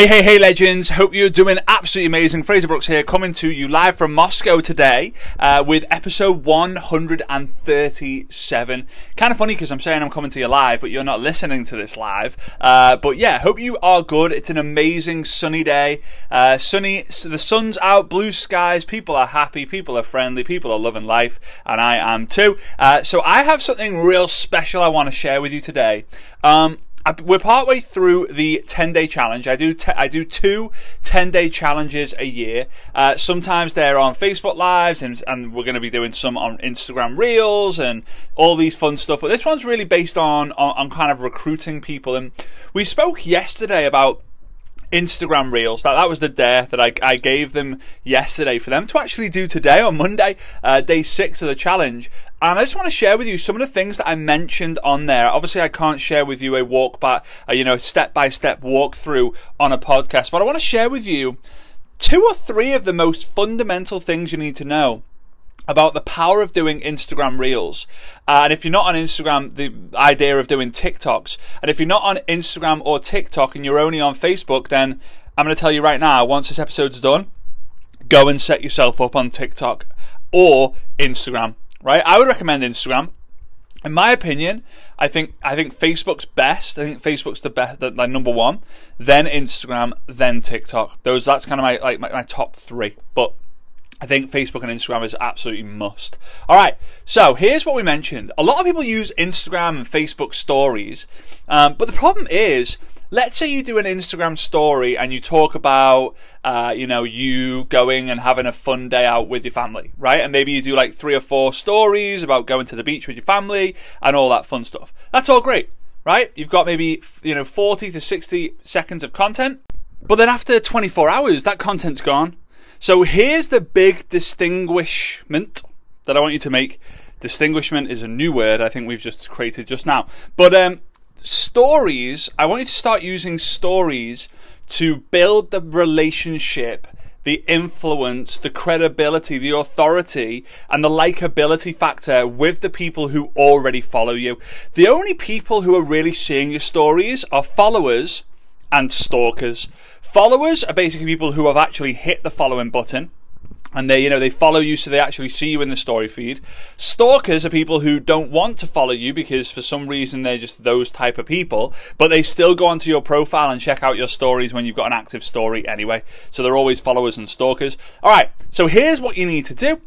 Hey, hey, hey, legends. Hope you're doing absolutely amazing. Fraser Brooks here, coming to you live from Moscow today uh, with episode 137. Kind of funny because I'm saying I'm coming to you live, but you're not listening to this live. Uh, but yeah, hope you are good. It's an amazing sunny day. Uh, sunny, the sun's out, blue skies, people are happy, people are friendly, people are loving life, and I am too. Uh, so I have something real special I want to share with you today. Um, we're partway through the 10 day challenge. I do I do two 10 day challenges a year. Uh, sometimes they're on Facebook Lives, and, and we're going to be doing some on Instagram Reels and all these fun stuff. But this one's really based on, on, on kind of recruiting people. And we spoke yesterday about Instagram Reels. That that was the dare that I, I gave them yesterday for them to actually do today on Monday, uh, day six of the challenge. And I just want to share with you some of the things that I mentioned on there. Obviously, I can't share with you a walk by, a, you know, step by step walkthrough on a podcast, but I want to share with you two or three of the most fundamental things you need to know about the power of doing Instagram Reels. Uh, and if you're not on Instagram, the idea of doing TikToks. And if you're not on Instagram or TikTok and you're only on Facebook, then I'm going to tell you right now, once this episode's done, go and set yourself up on TikTok or Instagram, right? I would recommend Instagram. In my opinion, I think I think Facebook's best. I think Facebook's the best, like number one. Then Instagram, then TikTok. Those that's kind of my like my, my top three. But I think Facebook and Instagram is absolutely must. All right, so here's what we mentioned. A lot of people use Instagram and Facebook stories, um, but the problem is, let's say you do an Instagram story and you talk about, uh, you know, you going and having a fun day out with your family, right? And maybe you do like three or four stories about going to the beach with your family and all that fun stuff. That's all great, right? You've got maybe, you know, 40 to 60 seconds of content. But then after 24 hours, that content's gone so here's the big distinguishment that I want you to make. Distinguishment is a new word I think we've just created just now. But um, stories, I want you to start using stories to build the relationship the influence, the credibility, the authority, and the likability factor with the people who already follow you. The only people who are really seeing your stories are followers and stalkers. Followers are basically people who have actually hit the following button and they you know they follow you so they actually see you in the story feed. Stalkers are people who don't want to follow you because for some reason they're just those type of people but they still go onto your profile and check out your stories when you've got an active story anyway. So they're always followers and stalkers. All right so here's what you need to do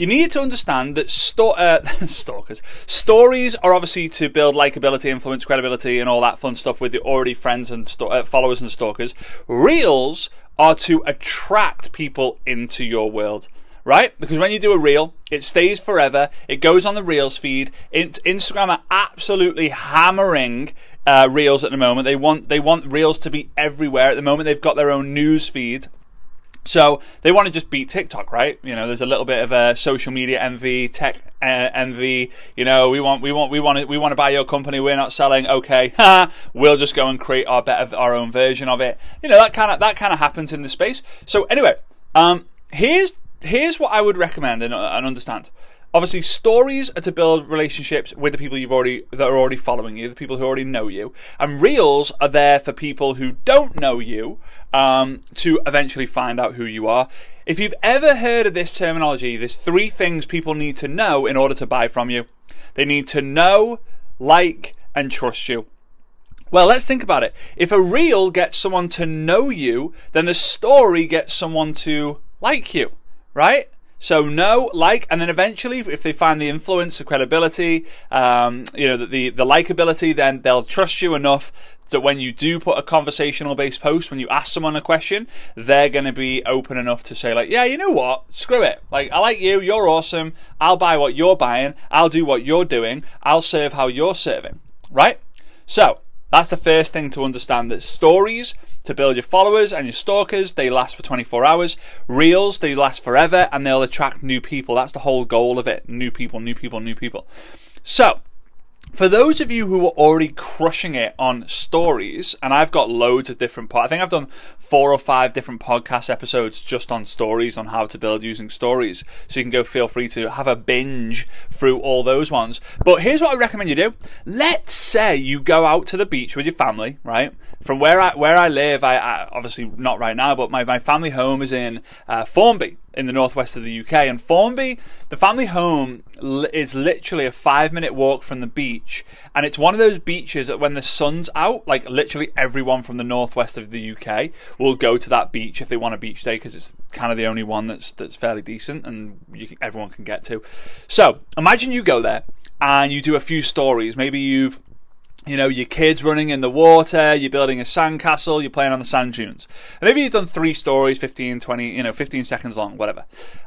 you need to understand that sto- uh, stalkers stories are obviously to build likability, influence, credibility, and all that fun stuff with your already friends and sto- uh, followers and stalkers. Reels are to attract people into your world. Right? Because when you do a reel, it stays forever. It goes on the Reels feed. Instagram are absolutely hammering uh, Reels at the moment. They want they want Reels to be everywhere. At the moment, they've got their own news feed so they want to just beat TikTok, right? You know, there's a little bit of a social media envy, tech uh, envy. You know, we want, we want, we want to, we want to buy your company. We're not selling. Okay, we'll just go and create our better, our own version of it. You know, that kind of that kind of happens in the space. So anyway, um, here's here's what I would recommend and, and understand. Obviously, stories are to build relationships with the people you've already that are already following you, the people who already know you, and reels are there for people who don't know you um, to eventually find out who you are. If you've ever heard of this terminology, there's three things people need to know in order to buy from you. They need to know, like, and trust you. Well, let's think about it. If a reel gets someone to know you, then the story gets someone to like you, right? So no, like, and then eventually, if they find the influence, the credibility, um, you know, the, the, the likability, then they'll trust you enough that when you do put a conversational based post, when you ask someone a question, they're going to be open enough to say like, yeah, you know what? Screw it. Like, I like you. You're awesome. I'll buy what you're buying. I'll do what you're doing. I'll serve how you're serving. Right? So that's the first thing to understand that stories to build your followers and your stalkers, they last for 24 hours. Reels, they last forever and they'll attract new people. That's the whole goal of it. New people, new people, new people. So, for those of you who are already crushing it on stories, and I've got loads of different. I think I've done four or five different podcast episodes just on stories on how to build using stories. So you can go feel free to have a binge through all those ones. But here's what I recommend you do. Let's say you go out to the beach with your family, right? From where I where I live, I, I obviously not right now, but my, my family home is in uh, Formby in the northwest of the UK. And Formby, the family home, is literally a five minute walk from the beach. And it's one of those beaches that when the sun's out, like literally everyone from the northwest of the UK will go to that beach if they want a beach day because it's kind of the only one that's that's fairly decent and can, everyone can get to. So imagine you go there and you do a few stories. Maybe you've you know, your kids running in the water, you're building a sandcastle, you're playing on the sand dunes. And maybe you've done three stories, 15, 20, you know, 15 seconds long, whatever.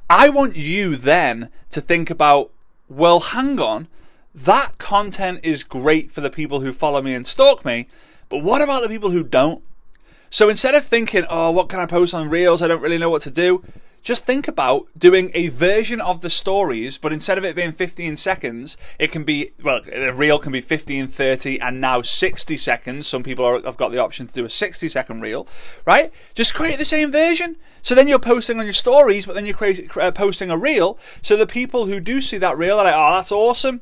I want you then to think about, well, hang on, that content is great for the people who follow me and stalk me, but what about the people who don't? So instead of thinking, oh, what can I post on Reels? I don't really know what to do just think about doing a version of the stories, but instead of it being 15 seconds, it can be, well, a reel can be 15, 30, and now 60 seconds. Some people are, have got the option to do a 60 second reel, right? Just create the same version. So then you're posting on your stories, but then you're create, uh, posting a reel. So the people who do see that reel are like, oh, that's awesome.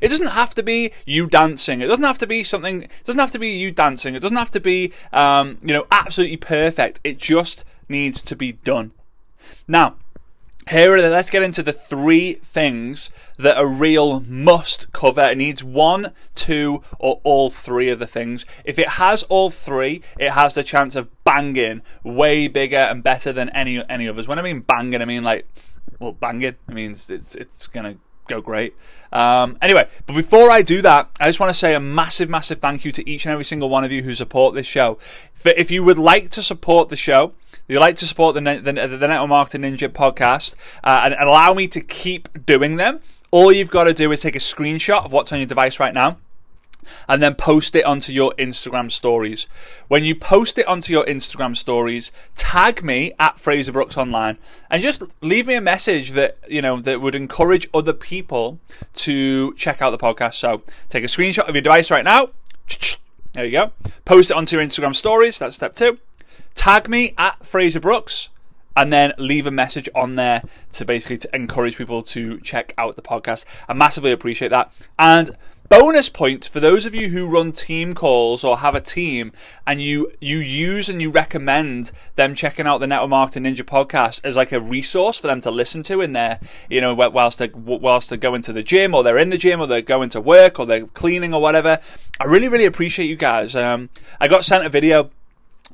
It doesn't have to be you dancing. It doesn't have to be something. It doesn't have to be you dancing. It doesn't have to be, um, you know, absolutely perfect. It just needs to be done. Now, here, let's get into the three things that a reel must cover. It needs one, two, or all three of the things. If it has all three, it has the chance of banging way bigger and better than any any others. When I mean banging, I mean like, well, banging. I means it's it's, it's gonna go great. Um, anyway, but before I do that, I just want to say a massive, massive thank you to each and every single one of you who support this show. If you would like to support the show, you like to support the, the, the Network Marketing Ninja podcast uh, and allow me to keep doing them, all you've got to do is take a screenshot of what's on your device right now and then post it onto your Instagram stories. When you post it onto your Instagram stories, tag me at Fraser Brooks Online and just leave me a message that, you know, that would encourage other people to check out the podcast. So take a screenshot of your device right now. There you go. Post it onto your Instagram stories. That's step two tag me at Fraser Brooks and then leave a message on there to basically to encourage people to check out the podcast. I massively appreciate that. And bonus point for those of you who run team calls or have a team and you you use and you recommend them checking out the Network Marketing Ninja podcast as like a resource for them to listen to in there, you know, whilst they whilst they're going to the gym or they're in the gym or they're going to work or they're cleaning or whatever. I really really appreciate you guys. Um, I got sent a video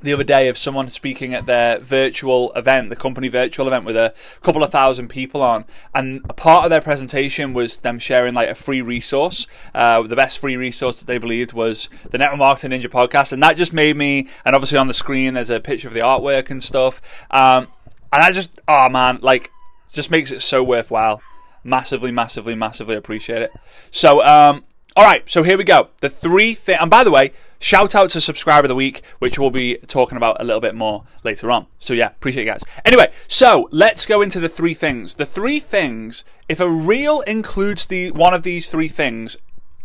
the other day of someone speaking at their virtual event, the company virtual event with a couple of thousand people on, and a part of their presentation was them sharing like a free resource. Uh, the best free resource that they believed was the Network Marketing Ninja podcast, and that just made me. And obviously on the screen there's a picture of the artwork and stuff, um, and I just oh man, like just makes it so worthwhile. Massively, massively, massively appreciate it. So, um, all right, so here we go. The three things, and by the way, Shout out to subscriber of the week, which we'll be talking about a little bit more later on. So yeah, appreciate you guys. Anyway, so let's go into the three things. The three things, if a reel includes the one of these three things,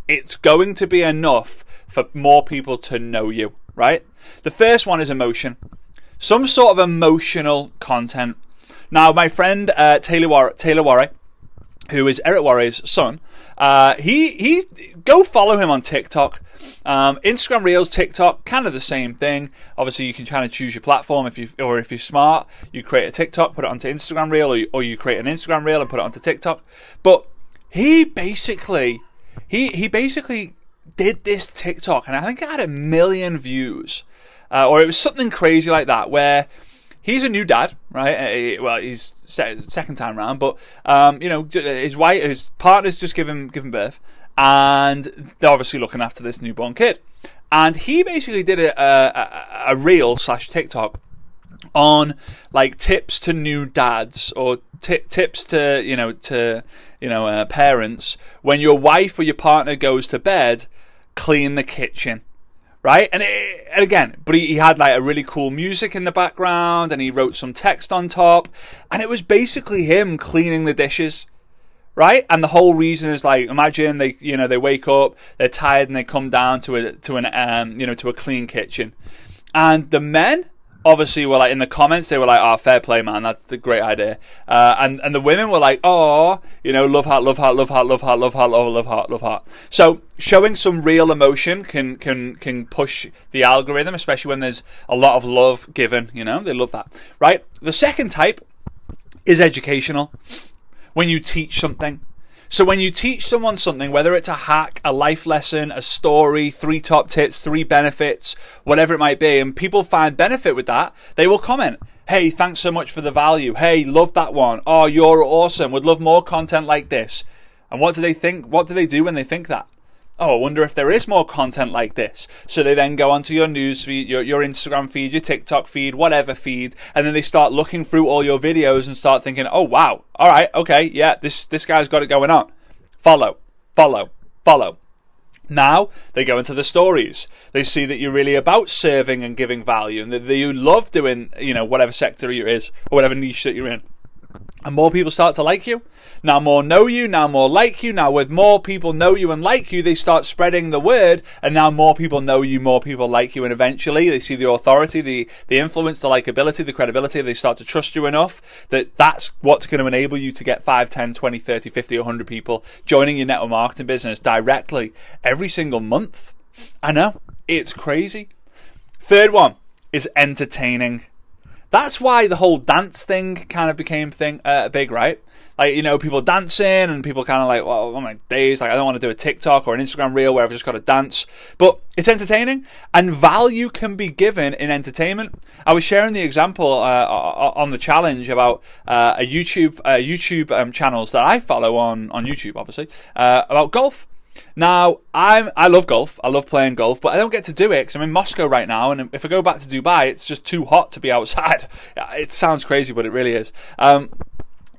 it's going to be enough for more people to know you, right? The first one is emotion. Some sort of emotional content. Now, my friend uh, Taylor War- Taylor Worre, who is Eric Worre's son, uh, he he go follow him on TikTok. Um, Instagram Reels, TikTok, kind of the same thing. Obviously, you can kind of choose your platform if you or if you're smart, you create a TikTok, put it onto Instagram Reel, or you, or you create an Instagram Reel and put it onto TikTok. But he basically he he basically did this TikTok, and I think it had a million views, uh, or it was something crazy like that, where he's a new dad, right? Uh, well, he's second time round, but um, you know, his wife, his partner's just given given birth, and they're obviously looking after this newborn kid. And he basically did a, a, a reel slash TikTok on like tips to new dads or t- tips to you know to you know uh, parents when your wife or your partner goes to bed, clean the kitchen right? And, it, and again, but he, he, had like a really cool music in the background and he wrote some text on top. And it was basically him cleaning the dishes, right? And the whole reason is like, imagine they, you know, they wake up, they're tired, and they come down to a to an um, you know, to a clean kitchen, and the men obviously were like in the comments they were like oh fair play man that's a great idea. Uh, and and the women were like oh you know love heart love heart love heart love heart love heart love, love heart love heart. So showing some real emotion can can can push the algorithm especially when there's a lot of love given you know? They love that right? The second type is educational when you teach something so when you teach someone something, whether it's a hack, a life lesson, a story, three top tips, three benefits, whatever it might be, and people find benefit with that, they will comment. Hey, thanks so much for the value. Hey, love that one. Oh, you're awesome. Would love more content like this. And what do they think? What do they do when they think that? Oh, I wonder if there is more content like this. So they then go onto your news feed, your, your Instagram feed, your TikTok feed, whatever feed, and then they start looking through all your videos and start thinking, oh wow, all right, okay, yeah, this this guy's got it going on. Follow, follow, follow. Now they go into the stories. They see that you're really about serving and giving value, and that you love doing, you know, whatever sector you is or whatever niche that you're in and more people start to like you. Now more know you, now more like you. Now with more people know you and like you, they start spreading the word, and now more people know you, more people like you, and eventually they see the authority, the the influence, the likability, the credibility. They start to trust you enough that that's what's going to enable you to get 5, 10, 20, 30, 50, 100 people joining your network marketing business directly every single month. I know it's crazy. Third one is entertaining. That's why the whole dance thing kind of became thing uh, big, right? Like you know, people dancing and people kind of like, well, oh my days, like I don't want to do a TikTok or an Instagram reel where I've just got to dance, but it's entertaining and value can be given in entertainment. I was sharing the example uh, on the challenge about uh, a YouTube uh, YouTube um, channels that I follow on on YouTube, obviously uh, about golf. Now, I'm I love golf. I love playing golf, but I don't get to do it because I'm in Moscow right now, and if I go back to Dubai, it's just too hot to be outside. It sounds crazy, but it really is. Um,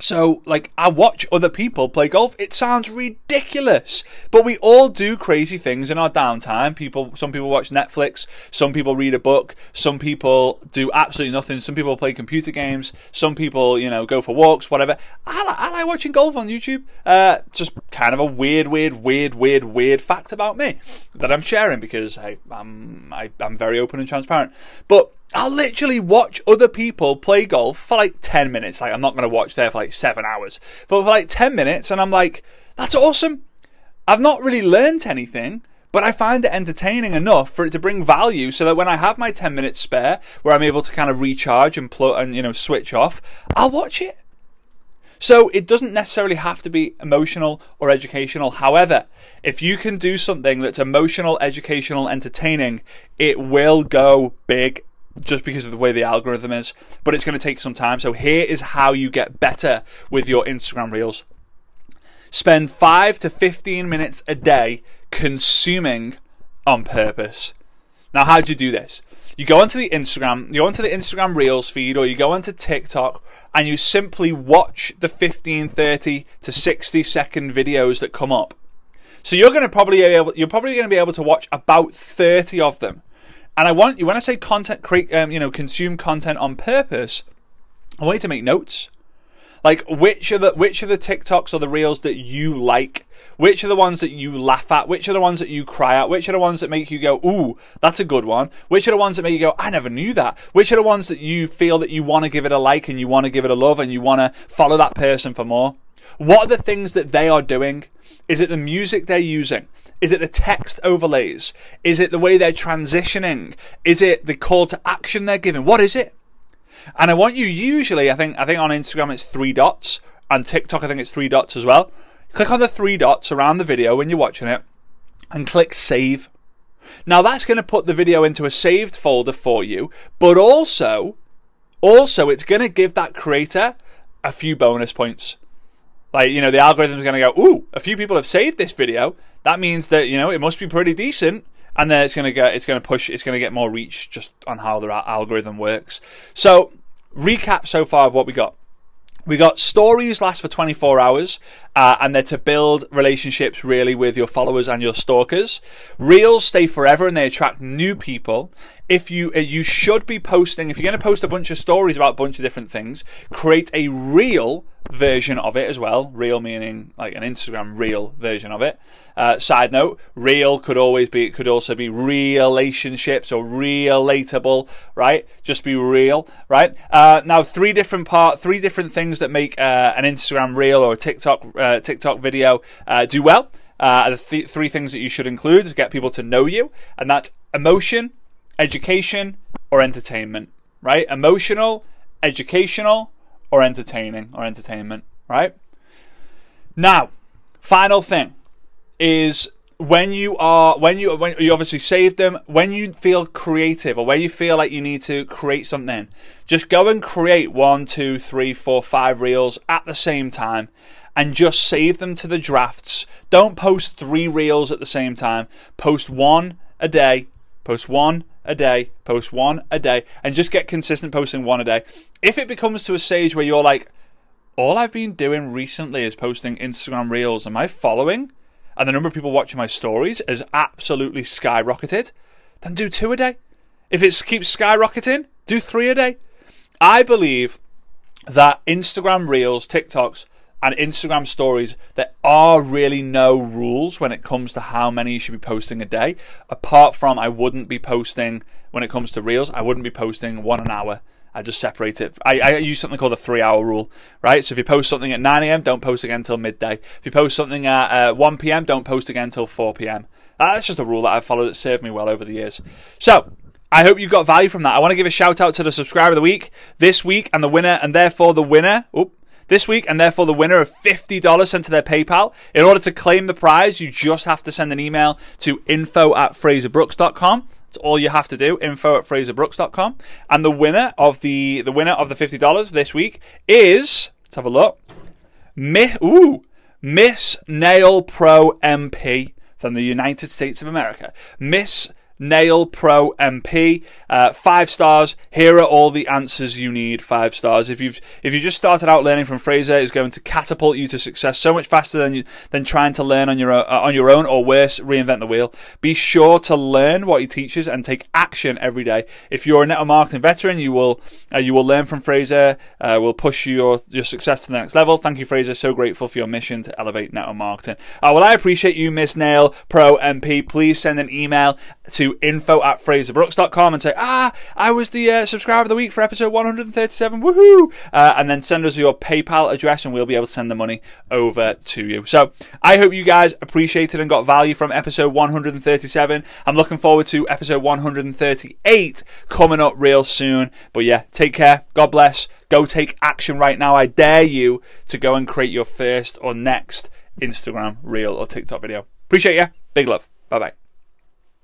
so, like, I watch other people play golf. It sounds ridiculous, but we all do crazy things in our downtime. People, some people watch Netflix, some people read a book, some people do absolutely nothing. Some people play computer games, some people, you know, go for walks, whatever. I, like, I like watching golf on YouTube. Uh, just kind of a weird, weird, weird, weird, weird fact about me that I'm sharing because I, I'm, I, I'm very open and transparent. But I'll literally watch other people play golf for like 10 minutes. Like, I'm not going to watch there for like seven hours, but for like 10 minutes, and I'm like, that's awesome. I've not really learned anything, but I find it entertaining enough for it to bring value so that when I have my 10 minutes spare where I'm able to kind of recharge and plug and, you know, switch off, I'll watch it. So it doesn't necessarily have to be emotional or educational. However, if you can do something that's emotional, educational, entertaining, it will go big just because of the way the algorithm is, but it's going to take some time. So here is how you get better with your Instagram Reels. Spend 5 to 15 minutes a day consuming on purpose. Now, how do you do this? You go onto the Instagram, you go onto the Instagram Reels feed, or you go onto TikTok, and you simply watch the 15, 30 to 60 second videos that come up. So you're going to probably able, you're probably going to be able to watch about 30 of them. And I want you when I say content create, um, you know, consume content on purpose. I want you to make notes. Like which are the which are the TikToks or the reels that you like? Which are the ones that you laugh at? Which are the ones that you cry at? Which are the ones that make you go, "Ooh, that's a good one"? Which are the ones that make you go, "I never knew that"? Which are the ones that you feel that you want to give it a like and you want to give it a love and you want to follow that person for more? What are the things that they are doing? Is it the music they're using? Is it the text overlays? Is it the way they're transitioning? Is it the call to action they're giving? What is it? And I want you usually, I think, I think on Instagram it's three dots, and TikTok I think it's three dots as well. Click on the three dots around the video when you're watching it, and click save. Now that's going to put the video into a saved folder for you, but also, also it's going to give that creator a few bonus points. Like, you know, the algorithm is going to go, ooh, a few people have saved this video. That means that, you know, it must be pretty decent. And then it's going to get, it's going to push, it's going to get more reach just on how the algorithm works. So, recap so far of what we got. We got stories last for 24 hours, uh, and they're to build relationships really with your followers and your stalkers. Reels stay forever and they attract new people. If you uh, you should be posting, if you're going to post a bunch of stories about a bunch of different things, create a real version of it as well. Real meaning like an Instagram real version of it. Uh, side note: real could always be. It could also be relationships or relatable, right? Just be real, right? Uh, now, three different part, three different things that make uh, an Instagram reel or a TikTok uh, TikTok video do well. The th- three things that you should include to get people to know you, and that's emotion, education, or entertainment. Right? Emotional, educational, or entertaining or entertainment, right? Now, final thing is when you are when you when you obviously save them when you feel creative or when you feel like you need to create something just go and create one two three four five reels at the same time and just save them to the drafts don't post three reels at the same time post one a day post one a day, post one a day, and just get consistent posting one a day. If it becomes to a stage where you're like, all I've been doing recently is posting Instagram reels, and my following and the number of people watching my stories has absolutely skyrocketed, then do two a day. If it keeps skyrocketing, do three a day. I believe that Instagram reels, TikToks, and Instagram stories, there are really no rules when it comes to how many you should be posting a day. Apart from, I wouldn't be posting when it comes to reels, I wouldn't be posting one an hour. I just separate it. I, I use something called the three hour rule, right? So if you post something at 9 a.m., don't post again until midday. If you post something at uh, 1 p.m., don't post again until 4 p.m. That's just a rule that I've followed that served me well over the years. So, I hope you got value from that. I want to give a shout out to the subscriber of the week this week and the winner, and therefore the winner. This week, and therefore the winner of $50 sent to their PayPal. In order to claim the prize, you just have to send an email to info at fraserbrooks.com. That's all you have to do, info at fraserbrooks.com. And the winner of the the winner of the $50 this week is, let's have a look, Miss, ooh, Miss Nail Pro MP from the United States of America. Miss Nail Pro MP. Uh, five stars. Here are all the answers you need. Five stars. If you've if you just started out learning from Fraser, it's going to catapult you to success so much faster than you than trying to learn on your own, uh, on your own or worse, reinvent the wheel. Be sure to learn what he teaches and take action every day. If you're a network marketing veteran, you will uh, you will learn from Fraser. Uh, will push your your success to the next level. Thank you, Fraser. So grateful for your mission to elevate network marketing. Uh, well, I appreciate you, Miss Nail Pro MP. Please send an email to info at fraserbrooks.com and say, ah, I was the uh, subscriber of the week for episode 137, woohoo! Uh, and then send us your PayPal address and we'll be able to send the money over to you. So I hope you guys appreciated and got value from episode 137. I'm looking forward to episode 138 coming up real soon. But yeah, take care. God bless. Go take action right now. I dare you to go and create your first or next Instagram reel or TikTok video. Appreciate you. Big love. Bye bye.